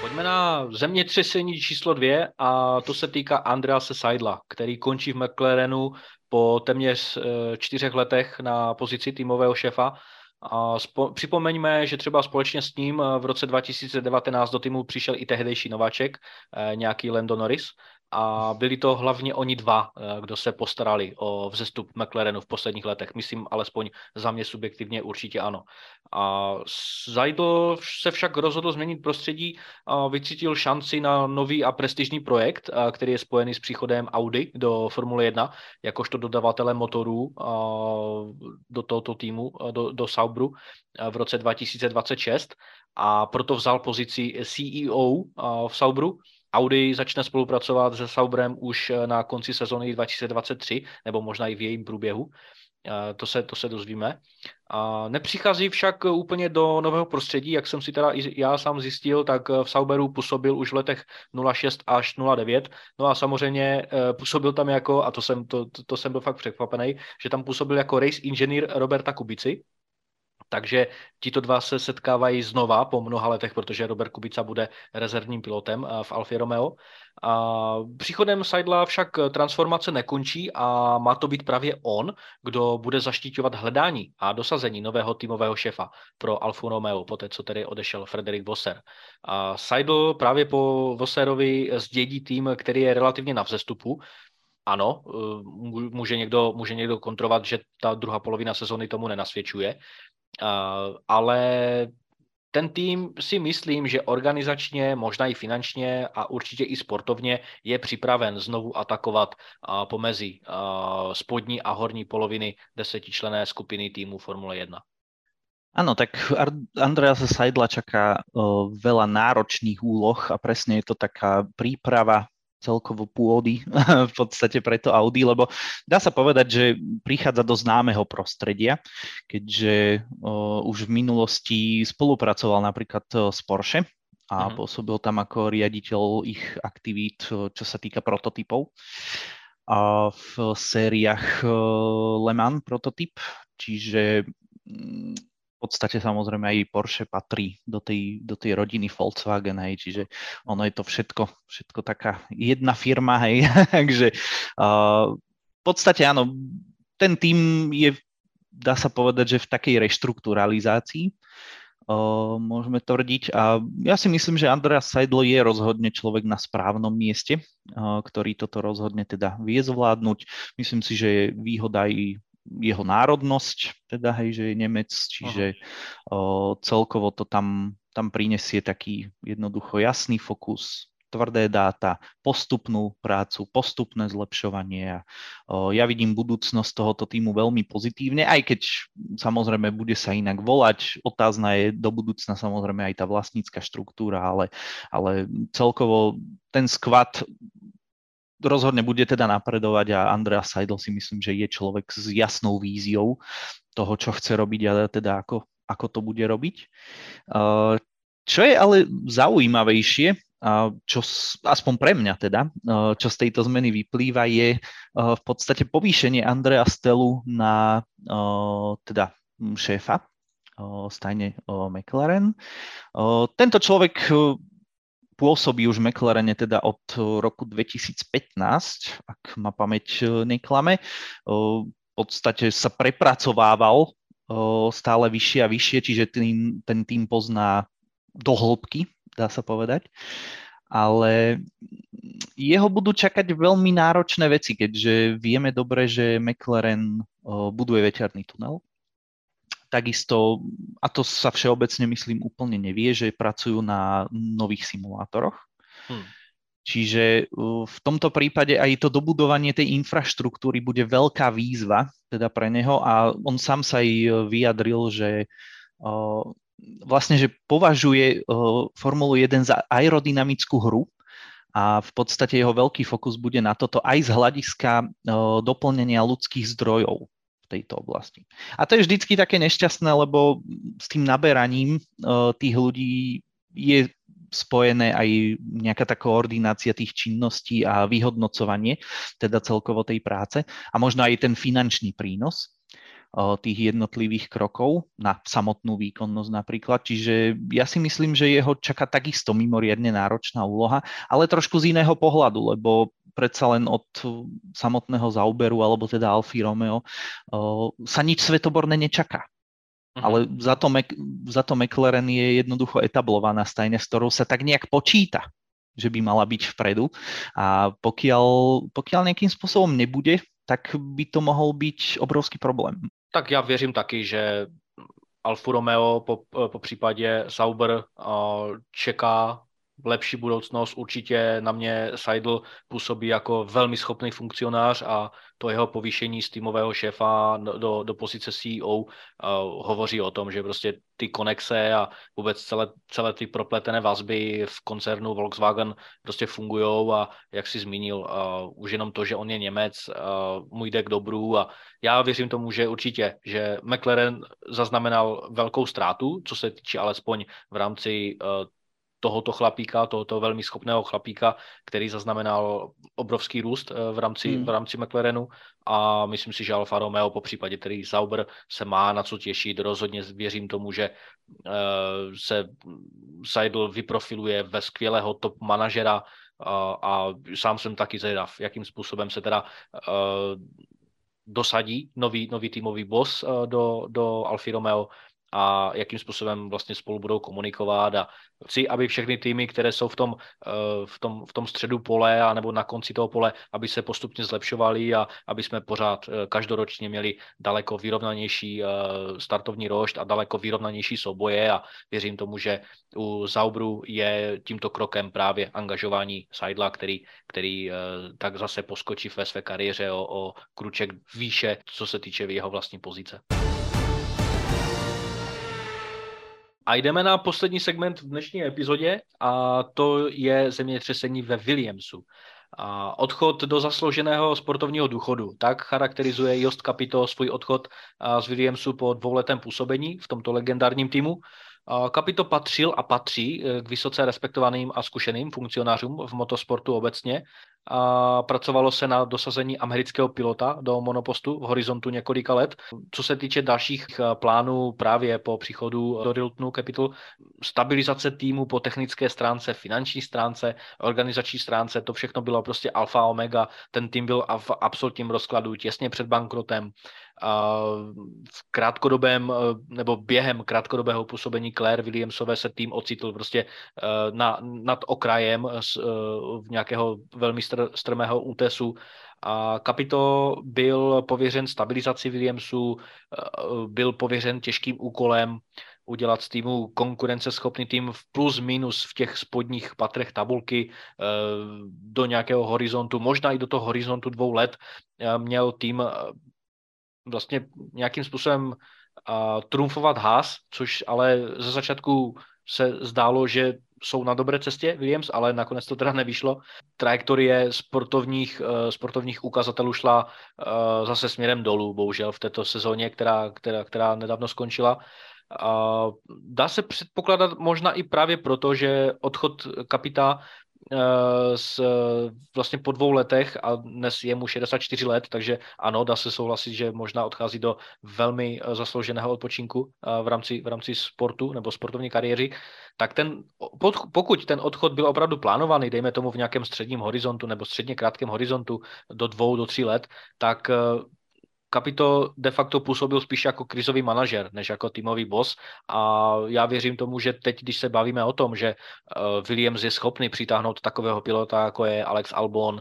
Pojďme na zemětřesení číslo dvě a to se týká Andrease Seidla, který končí v McLarenu po téměř eh, čtyřech letech na pozici týmového šefa a spo, připomeňme, že třeba společně s ním eh, v roce 2019 do týmu přišel i tehdejší nováček, eh, nějaký Lando Norris, a byli to hlavně oni dva, eh, kdo se postarali o vzestup McLarenu v posledních letech. Myslím, alespoň za mě subjektivně určitě ano. A Zajdl se však rozhodl změnit prostředí a vycítil šanci na nový a prestižní projekt, eh, který je spojený s příchodem Audi do Formule 1, jakožto dodavatele motorů eh, do tohoto týmu, do, do Saubru v roce 2026 a proto vzal pozici CEO v Saubru Audi začne spolupracovat se Saubrem už eh, na konci sezóny 2023, nebo možná i v jejím průběhu. Eh, to se, to se dozvíme. A nepřichází však úplně do nového prostředí, jak jsem si teda i já sám zjistil, tak eh, v Sauberu působil už v letech 06 až 09. No a samozřejmě působil tam jako, a to jsem, to, to jsem byl fakt překvapený, že tam působil jako race inženýr Roberta Kubici, takže tito dva se setkávají znova po mnoha letech, protože Robert Kubica bude rezervním pilotem eh, v Alfa Romeo. A příchodem Seidla však transformace nekončí a má to být právě on, kdo bude zaštiťovat hledání a dosazení nového týmového šefa pro Alfa Romeo, poté co tedy odešel Frederik Vosser. A Seidl právě po Vosserovi zdědí tým, který je relativně na vzestupu, ano, eh, může někdo, může někdo kontrovat, že ta druhá polovina sezony tomu nenasvědčuje, ale ten tým si myslím, že organizačně, možná i finančně a určitě i sportovně je připraven znovu atakovat uh, pomezi uh, spodní a horní poloviny desetičlené skupiny týmu Formule 1. Áno, tak Andreasa Seidla čaká veľa náročných úloh a presne je to taká príprava celkovo pôdy [laughs] v podstate pre to Audi, lebo dá sa povedať, že prichádza do známeho prostredia, keďže uh, už v minulosti spolupracoval napríklad s Porsche a uh-huh. pôsobil tam ako riaditeľ ich aktivít, čo sa týka prototypov a v sériách Le Mans prototyp, čiže podstate samozrejme aj Porsche patrí do tej, do tej rodiny Volkswagen, hej, čiže ono je to všetko, všetko taká jedna firma, hej, [laughs] takže uh, v podstate áno, ten tým je, dá sa povedať, že v takej reštrukturalizácii, uh, môžeme tvrdiť. A ja si myslím, že Andreas Seidlo je rozhodne človek na správnom mieste, uh, ktorý toto rozhodne teda vie zvládnuť. Myslím si, že je výhoda aj jeho národnosť, teda hej, že je Nemec, čiže o, celkovo to tam, tam prinesie taký jednoducho jasný fokus, tvrdé dáta, postupnú prácu, postupné zlepšovanie. O, ja vidím budúcnosť tohoto týmu veľmi pozitívne, aj keď samozrejme bude sa inak volať. Otázna je do budúcna samozrejme aj tá vlastnícka štruktúra, ale, ale celkovo ten skvat rozhodne bude teda napredovať a Andrea Seidel si myslím, že je človek s jasnou víziou toho, čo chce robiť a teda ako, ako to bude robiť. Čo je ale zaujímavejšie, čo aspoň pre mňa teda, čo z tejto zmeny vyplýva, je v podstate povýšenie Andrea Stelu na teda šéfa stajne McLaren. Tento človek pôsobí už v McLarene teda od eh, roku 2015, ak ma pamäť eh, neklame. Eh, v podstate sa prepracovával stále vyššie a vyššie, čiže tým, ten tým pozná do hĺbky, dá sa povedať. Ale jeho budú čakať veľmi náročné veci, keďže vieme dobre, že McLaren buduje veterný tunel, Takisto, a to sa všeobecne myslím úplne nevie, že pracujú na nových simulátoroch. Hmm. Čiže v tomto prípade aj to dobudovanie tej infraštruktúry bude veľká výzva teda pre neho a on sám sa aj vyjadril, že vlastne, že považuje Formulu 1 za aerodynamickú hru a v podstate jeho veľký fokus bude na toto aj z hľadiska doplnenia ľudských zdrojov v tejto oblasti. A to je vždycky také nešťastné, lebo s tým naberaním tých ľudí je spojené aj nejaká tá koordinácia tých činností a vyhodnocovanie teda celkovo tej práce a možno aj ten finančný prínos tých jednotlivých krokov na samotnú výkonnosť napríklad. Čiže ja si myslím, že jeho čaká takisto mimoriadne náročná úloha, ale trošku z iného pohľadu, lebo predsa len od samotného Zauberu alebo teda Alfie Romeo sa nič svetoborné nečaká. Uh-huh. Ale za to, za to McLaren je jednoducho etablovaná stajňa, s ktorou sa tak nejak počíta, že by mala byť vpredu. A pokiaľ, pokiaľ nejakým spôsobom nebude, tak by to mohol byť obrovský problém. Tak já věřím taky, že Alfa Romeo po, po případě Sauber čeká lepší budoucnost. Určitě na mě Seidl působí jako velmi schopný funkcionář a to jeho povýšení z týmového šéfa do, do pozice CEO uh, hovoří o tom, že prostě ty konexe a vůbec celé, celé ty propletené vazby v koncernu Volkswagen prostě fungují a jak si zmínil, uh, už jenom to, že on je Němec, uh, mu jde k dobru a já věřím tomu, že určitě, že McLaren zaznamenal velkou ztrátu, co se týče alespoň v rámci uh, tohoto chlapíka, tohoto velmi schopného chlapíka, který zaznamenal obrovský růst eh, v rámci, hmm. v rámci McLarenu a myslím si, že Alfa Romeo po případě, který Sauber se má na co těšit. Rozhodně věřím tomu, že uh, se Seidl vyprofiluje ve skvělého top manažera uh, a sám jsem taky zvědav, jakým způsobem se teda uh, dosadí nový, nový týmový boss do, do Alfa Romeo a jakým způsobem vlastně spolu budou komunikovat a chci, aby všechny týmy, které jsou v tom, eh, v tom, v tom středu pole a nebo na konci toho pole, aby se postupně zlepšovali a aby jsme pořád eh, každoročně měli daleko vyrovnanější eh, startovní rošt a daleko vyrovnanější souboje a věřím tomu, že u Zaubru je tímto krokem právě angažování Seidla, který, který tak zase poskočí ve své kariéře o, o kruček výše, co se týče jeho vlastní pozice. A jdeme na poslední segment v dnešní epizodě a to je zemětřesení ve Williamsu. A odchod do zaslouženého sportovního důchodu. Tak charakterizuje Jost Capito svůj odchod z Williamsu po dvouletém působení v tomto legendárním týmu. Capito patřil a patří e, k vysoce respektovaným a zkušeným funkcionářům v motosportu obecně a pracovalo se na dosazení amerického pilota do monopostu v horizontu několika let. Co se týče dalších eh, plánů právě po příchodu do Riltonu Capital, stabilizace týmu po technické stránce, finanční stránce, organizační stránce, to všechno bylo prostě alfa omega. Ten tým byl v absolutním rozkladu těsně před bankrotem v krátkodobém eh, nebo během krátkodobého působení Claire Williamsové se tým ocitl prostě eh, na, nad okrajem z, v nějakého velmi str, strmého útesu. A Kapito byl pověřen stabilizaci Williamsu, eh, byl pověřen těžkým úkolem udělat z týmu konkurenceschopný tým v plus minus v těch spodních patrech tabulky eh, do nějakého horizontu, možná i do toho horizontu dvou let eh, měl tým vlastně nějakým způsobem trumfovat Haas, což ale ze začátku se zdálo, že jsou na dobré cestě Williams, ale nakonec to teda nevyšlo. Trajektorie sportovních, uh, sportovních ukazatelů šla uh, zase směrem dolů, bohužel v této sezóně, která, která, která nedávno skončila. Uh, dá se předpokládat možná i právě proto, že odchod kapita Eh, s, vlastně po dvou letech a dnes je mu 64 let, takže ano, dá se souhlasit, že možná odchází do velmi eh, zaslouženého odpočinku eh, v rámci, v rámci sportu nebo sportovní kariéry, tak ten, pokud ten odchod byl opravdu plánovaný, dejme tomu v nějakém středním horizontu nebo středně krátkém horizontu do dvou, do tří let, tak Kapito de facto působil spíš jako krizový manažer, než jako týmový boss a já věřím tomu, že teď, když se bavíme o tom, že uh, Williams je schopný přitáhnout takového pilota, jako je Alex Albon,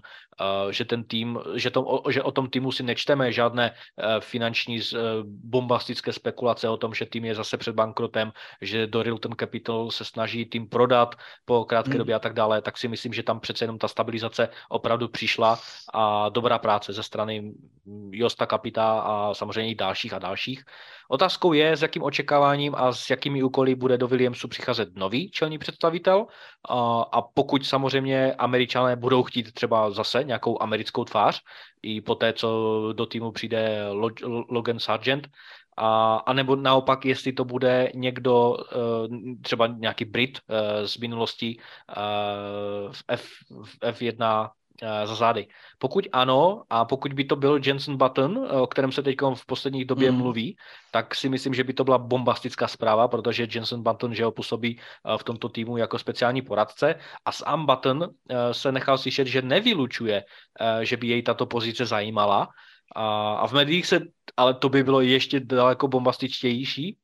že ten tým, že, to, že o tom týmu si nečteme žádné finanční bombastické spekulace o tom, že tým je zase před bankrotem, že Doril ten Capital se snaží tým prodat po krátké hmm. době a tak dále, tak si myslím, že tam přece jenom ta stabilizace opravdu přišla a dobrá práce ze strany Josta Kapita a samozřejmě i dalších a dalších. Otázkou je, s jakým očekáváním a s jakými úkoly bude do Williamsu přicházet nový čelní představitel. A, a pokud samozřejmě američané budou chtít třeba zase nějakou americkou tvář, i po té, co do týmu přijde Logan Sargent, a, a nebo naopak, jestli to bude někdo, eh, třeba nějaký Brit eh, z minulosti eh, v, F, v F1 za zády. Pokud ano, a pokud by to byl Jensen Button, o kterém se teď v poslední době mm. mluví, tak si myslím, že by to byla bombastická zpráva, protože Jensen Button, že ho působí v tomto týmu jako speciální poradce a Sam Button se nechal slyšet, že nevylučuje, že by jej tato pozice zajímala a, a v médiích se, ale to by bylo ještě daleko bombastičtější,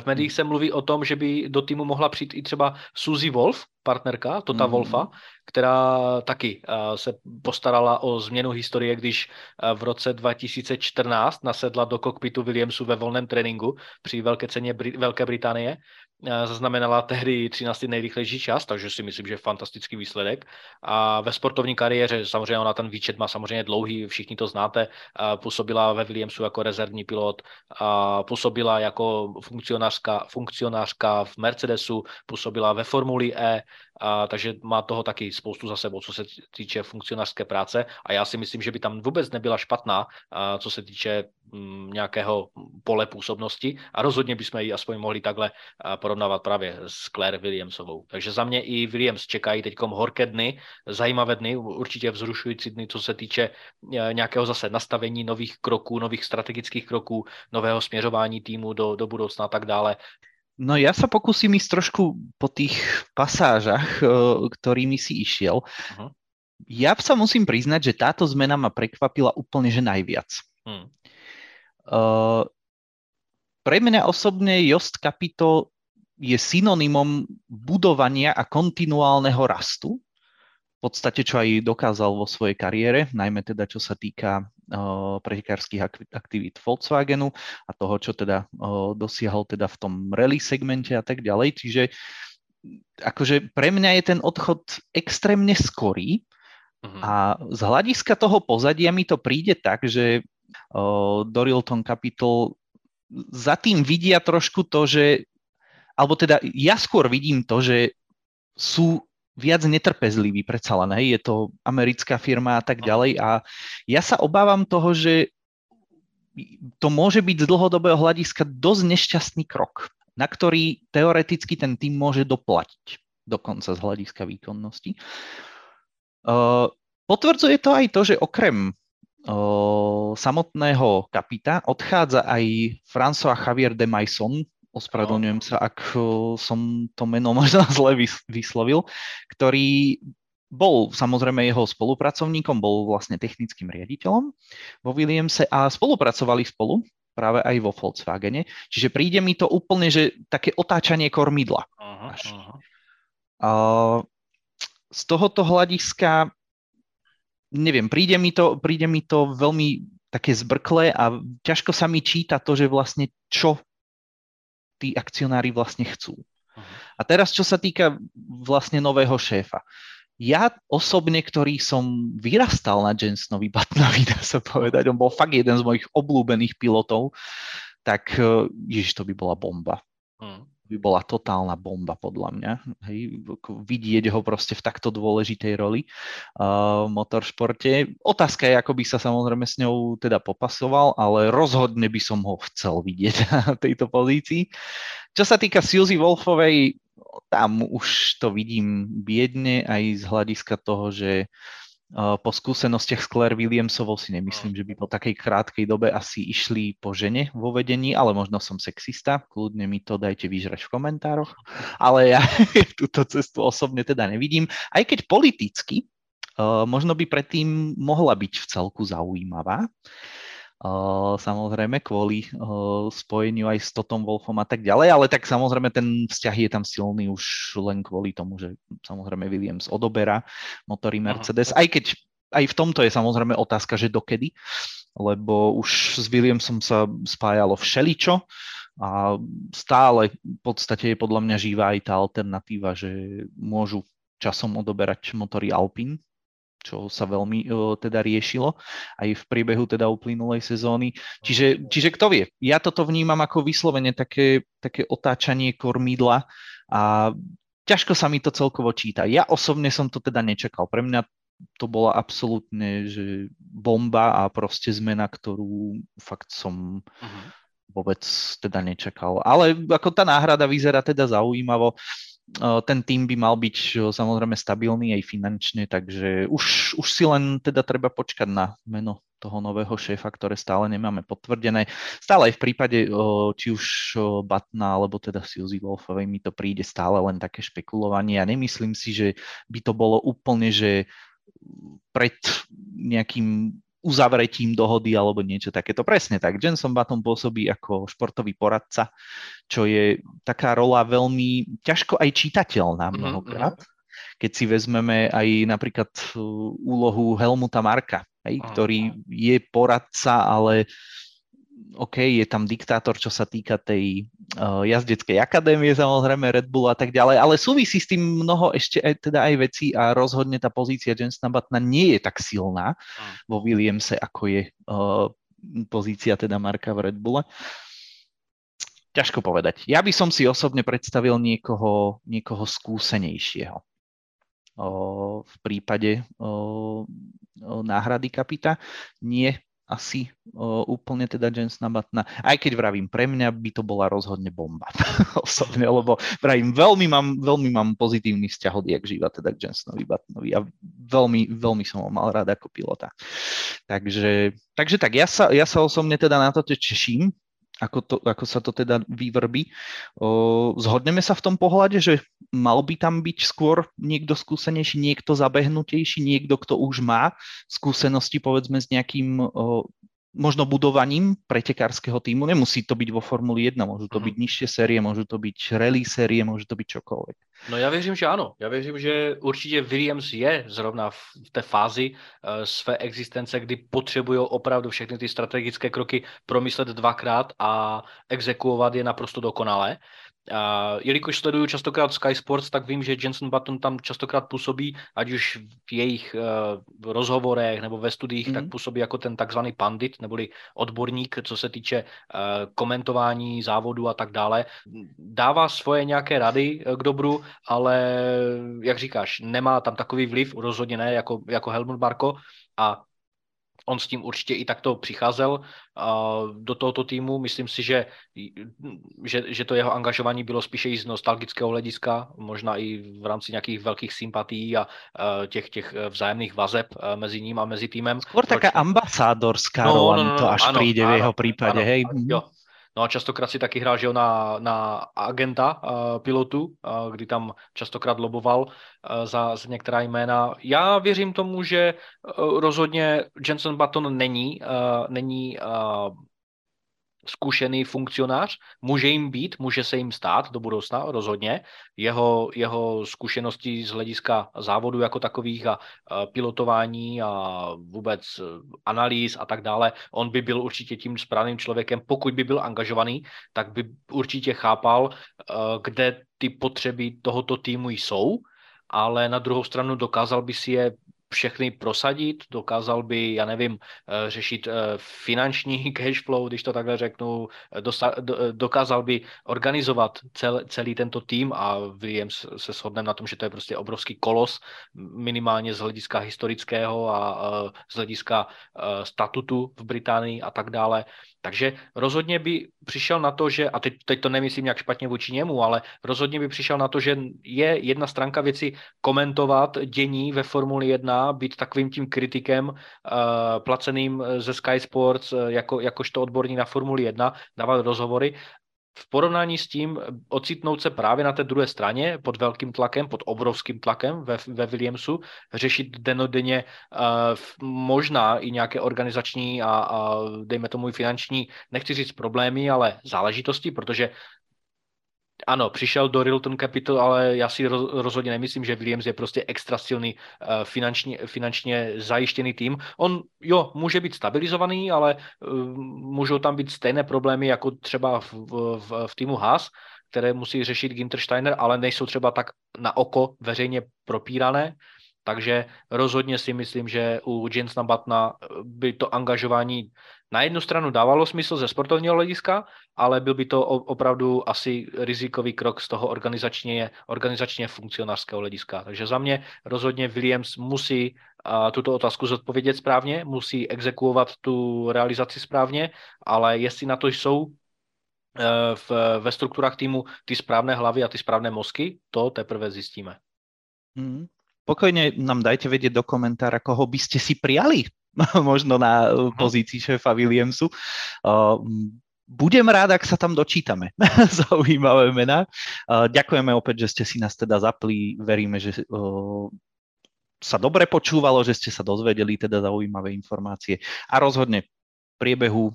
v médiích se mluví o tom, že by do týmu mohla přijít i třeba Suzy Wolf, partnerka Tota mm. Wolfa, která taky uh, se postarala o změnu historie, když uh, v roce 2014 nasedla do kokpitu Williamsu ve volném tréninku při velké ceně Brit- Velké Británie zaznamenala tehdy 13. nejrychlejší čas, takže si myslím, že fantastický výsledek. A ve sportovní kariéře, samozřejmě ona ten výčet má samozřejmě dlouhý, všichni to znáte, působila ve Williamsu jako rezervní pilot, působila jako funkcionářka, funkcionářka v Mercedesu, působila ve Formuli E, a, takže má toho taky spoustu za sebou, co se týče funkcionářské práce a já si myslím, že by tam vůbec nebyla špatná, a, co se týče m, mm, nějakého pole působnosti a rozhodně bychom ji aspoň mohli takhle porovnávat právě s Claire Williamsovou. Takže za mě i Williams čekají teď horké dny, zajímavé dny, určitě vzrušující dny, co se týče e, nějakého zase nastavení nových kroků, nových strategických kroků, nového směřování týmu do, do budoucna a tak dále. No ja sa pokúsim ísť trošku po tých pasážach, ktorými si išiel. Uh-huh. Ja sa musím priznať, že táto zmena ma prekvapila úplne, že najviac. Uh-huh. Uh, pre mňa osobne Jost Capito je synonymom budovania a kontinuálneho rastu v podstate, čo aj dokázal vo svojej kariére, najmä teda čo sa týka pretekárskych aktivít Volkswagenu a toho, čo teda uh, dosiahol teda v tom rally segmente a tak ďalej. Čiže akože pre mňa je ten odchod extrémne skorý uh-huh. a z hľadiska toho pozadia mi to príde tak, že uh, Dorilton Capital za tým vidia trošku to, že alebo teda ja skôr vidím to, že sú viac netrpezlivý predsa len, hej, je to americká firma a tak ďalej a ja sa obávam toho, že to môže byť z dlhodobého hľadiska dosť nešťastný krok, na ktorý teoreticky ten tým môže doplatiť, dokonca z hľadiska výkonnosti. Potvrdzuje to aj to, že okrem samotného kapita odchádza aj François Javier de Maison, ospravedlňujem sa, ak som to meno [laughs] možno zle vyslovil, ktorý bol samozrejme jeho spolupracovníkom, bol vlastne technickým riaditeľom vo Williamse a spolupracovali spolu práve aj vo Volkswagene. Čiže príde mi to úplne, že také otáčanie kormidla. Aha, aha. A z tohoto hľadiska, neviem, príde mi to, príde mi to veľmi také zbrklé a ťažko sa mi číta to, že vlastne čo tí akcionári vlastne chcú. A teraz, čo sa týka vlastne nového šéfa. Ja osobne, ktorý som vyrastal na Jensonovi Buttonovi, [laughs] dá sa povedať, on bol fakt jeden z mojich obľúbených pilotov, tak eh, ježiš, to by bola bomba. Hmm by bola totálna bomba podľa mňa. Hej, vidieť ho proste v takto dôležitej roli uh, v motoršporte. Otázka je, ako by sa samozrejme s ňou teda popasoval, ale rozhodne by som ho chcel vidieť [laughs] na tejto pozícii. Čo sa týka Suzy Wolfovej, tam už to vidím biedne aj z hľadiska toho, že po skúsenostiach s Claire Williamsovou si nemyslím, že by po takej krátkej dobe asi išli po žene vo vedení, ale možno som sexista, kľudne mi to dajte vyžrať v komentároch, ale ja [laughs] túto cestu osobne teda nevidím, aj keď politicky možno by predtým mohla byť v celku zaujímavá samozrejme kvôli spojeniu aj s Totom Wolfom a tak ďalej, ale tak samozrejme ten vzťah je tam silný už len kvôli tomu, že samozrejme Williams odoberá motory Mercedes, Aha. aj keď aj v tomto je samozrejme otázka, že dokedy, lebo už s Williamsom sa spájalo všeličo a stále v podstate je podľa mňa živá aj tá alternatíva, že môžu časom odoberať motory Alpine, čo sa veľmi uh, teda riešilo aj v priebehu teda uplynulej sezóny. Čiže, čiže kto vie, ja toto vnímam ako vyslovene také, také otáčanie kormidla a ťažko sa mi to celkovo číta. Ja osobne som to teda nečakal. Pre mňa to bola absolútne že bomba a proste zmena, ktorú fakt som uh-huh. vôbec teda nečakal. Ale ako tá náhrada vyzerá teda zaujímavo ten tým by mal byť samozrejme stabilný aj finančne, takže už, už si len teda treba počkať na meno toho nového šéfa, ktoré stále nemáme potvrdené. Stále aj v prípade či už Batna alebo teda Suzy Wolfovej mi to príde stále len také špekulovanie a nemyslím si, že by to bolo úplne, že pred nejakým uzavretím dohody alebo niečo takéto. Presne tak. Jenson Button pôsobí ako športový poradca, čo je taká rola veľmi ťažko aj čitateľná mhm, mnohokrát. Mm-hmm. Keď si vezmeme aj napríklad uh, úlohu Helmuta Marka, hej, ktorý je poradca, ale OK, je tam diktátor, čo sa týka tej uh, jazdeckej akadémie, samozrejme Red Bull a tak ďalej, ale súvisí s tým mnoho ešte aj, teda aj veci a rozhodne tá pozícia Jensona Batna nie je tak silná uh. vo Williamse, ako je uh, pozícia teda Marka v Red Bulle. Ťažko povedať. Ja by som si osobne predstavil niekoho, niekoho skúsenejšieho v prípade náhrady kapita. Nie asi o, úplne teda Jensona Batna. Aj keď vravím, pre mňa by to bola rozhodne bomba [laughs] osobne, lebo vravím, veľmi mám, veľmi mám pozitívny vzťah jak živa teda k Jensonovi Batnovi a veľmi, veľmi som ho mal rád ako pilota. Takže, takže tak, ja sa, ja sa osobne teda na to teším, ako, to, ako sa to teda vyvrbí. O, zhodneme sa v tom pohľade, že mal by tam byť skôr niekto skúsenejší, niekto zabehnutejší, niekto, kto už má skúsenosti povedzme s nejakým o, možno budovaním pretekárskeho týmu. Nemusí to byť vo Formuli 1, môžu to mm. byť nižšie série, môžu to byť rally série, môže to byť čokoľvek. No já věřím, že ano. Já věřím, že určitě Williams je zrovna v té fázi uh, své existence, kdy potřebují opravdu všechny ty strategické kroky promyslet dvakrát a exekuovat je naprosto dokonale. Uh, jelikož sleduju častokrát Sky Sports, tak vím, že Jensen Button tam častokrát působí, ať už v jejich uh, rozhovorech nebo ve studiích, mm. tak mhm. působí jako ten takzvaný pandit, neboli odborník, co se týče uh, komentování závodu a tak dále. Dává svoje nějaké rady k dobru, ale jak říkáš, nemá tam takový vliv, rozhodně ne, jako, jako Helmut Barko a on s tím určitě i takto přicházel do tohoto týmu. Myslím si, že, že, že to jeho angažování bylo spíše i z nostalgického hlediska, možná i v rámci nějakých velkých sympatí a těch, těch vzájemných vazeb mezi ním a mezi týmem. Skôr taká ambasádorská no, rola no, no, no, to až ano, príde v jeho prípade, ano, hej? Jo, No a častokrát si taky hrál že na, na agenta uh, pilotu, uh, kdy tam častokrát loboval uh, za, za některá jména. Já věřím tomu, že uh, rozhodně Jenson Button není, uh, není uh, zkušený funkcionář, může jim být, může se jim stát do budoucna rozhodně. Jeho, jeho zkušenosti z hlediska závodu jako takových a, a pilotování a vůbec e, analýz a tak dále, on by byl určitě tím správným člověkem, pokud by byl angažovaný, tak by určitě chápal, e, kde ty potřeby tohoto týmu jsou, ale na druhou stranu dokázal by si je všechny prosadit, dokázal by, já nevím, eh, řešit eh, finanční [laughs] cash flow, když to takhle řeknu, eh, dokázal by organizovat cel, celý tento tým a Williams se shodneme na tom, že to je prostě obrovský kolos, minimálně z hlediska historického a z hlediska statutu v Británii a tak dále. Takže rozhodně by přišel na to, že, a teď, teď to nemyslím nějak špatně vůči němu, ale rozhodně by přišel na to, že je jedna stránka věci komentovat dění ve Formuli 1, být takovým tím kritikem uh, placeným ze Sky Sports, uh, jako, jakožto odborník na Formuli 1, dávat rozhovory v porovnání s tím ocitnout se právě na té druhé straně pod velkým tlakem, pod obrovským tlakem ve, ve Williamsu, řešit denodenně uh, možná i nějaké organizační a, a dejme tomu i finanční, nechci říct problémy, ale záležitosti, protože ano, přišel do Rilton Capital, ale já si rozhodně nemyslím, že Williams je prostě extra silný uh, finančně, finančně zajištěný tým. On, jo, může být stabilizovaný, ale uh, můžou tam být stejné problémy jako třeba v, v, v týmu Haas, které musí řešit Ginter Steiner, ale nejsou třeba tak na oko veřejně propírané. Takže rozhodně si myslím, že u Jensna Batna by to angažování na jednu stranu dávalo smysl ze sportovního hlediska, ale byl by to opravdu asi rizikový krok z toho organizačně, organizačně funkcionářského hlediska. Takže za mě rozhodně Williams musí tuto otázku zodpovědět správně, musí exekuovat tu realizaci správně, ale jestli na to jsou e, v, ve strukturách týmu ty správné hlavy a ty správné mozky, to teprve zjistíme. Mm. Pokojne nám dajte vedieť do komentára, koho by ste si prijali [laughs] možno na uh, pozícii šéfa Williamsu. Budem rád, ak sa tam dočítame. [laughs] Zaujímavé mená. Ďakujeme opäť, že ste si nás teda zapli. Veríme, že sa dobre počúvalo, že ste sa dozvedeli teda zaujímavé informácie. A rozhodne v priebehu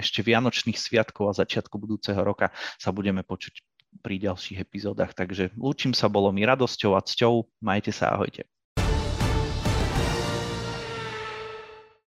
ešte Vianočných sviatkov a začiatku budúceho roka sa budeme počuť pri ďalších epizódach. Takže lúčim sa, bolo mi radosťou a cťou. Majte sa, ahojte.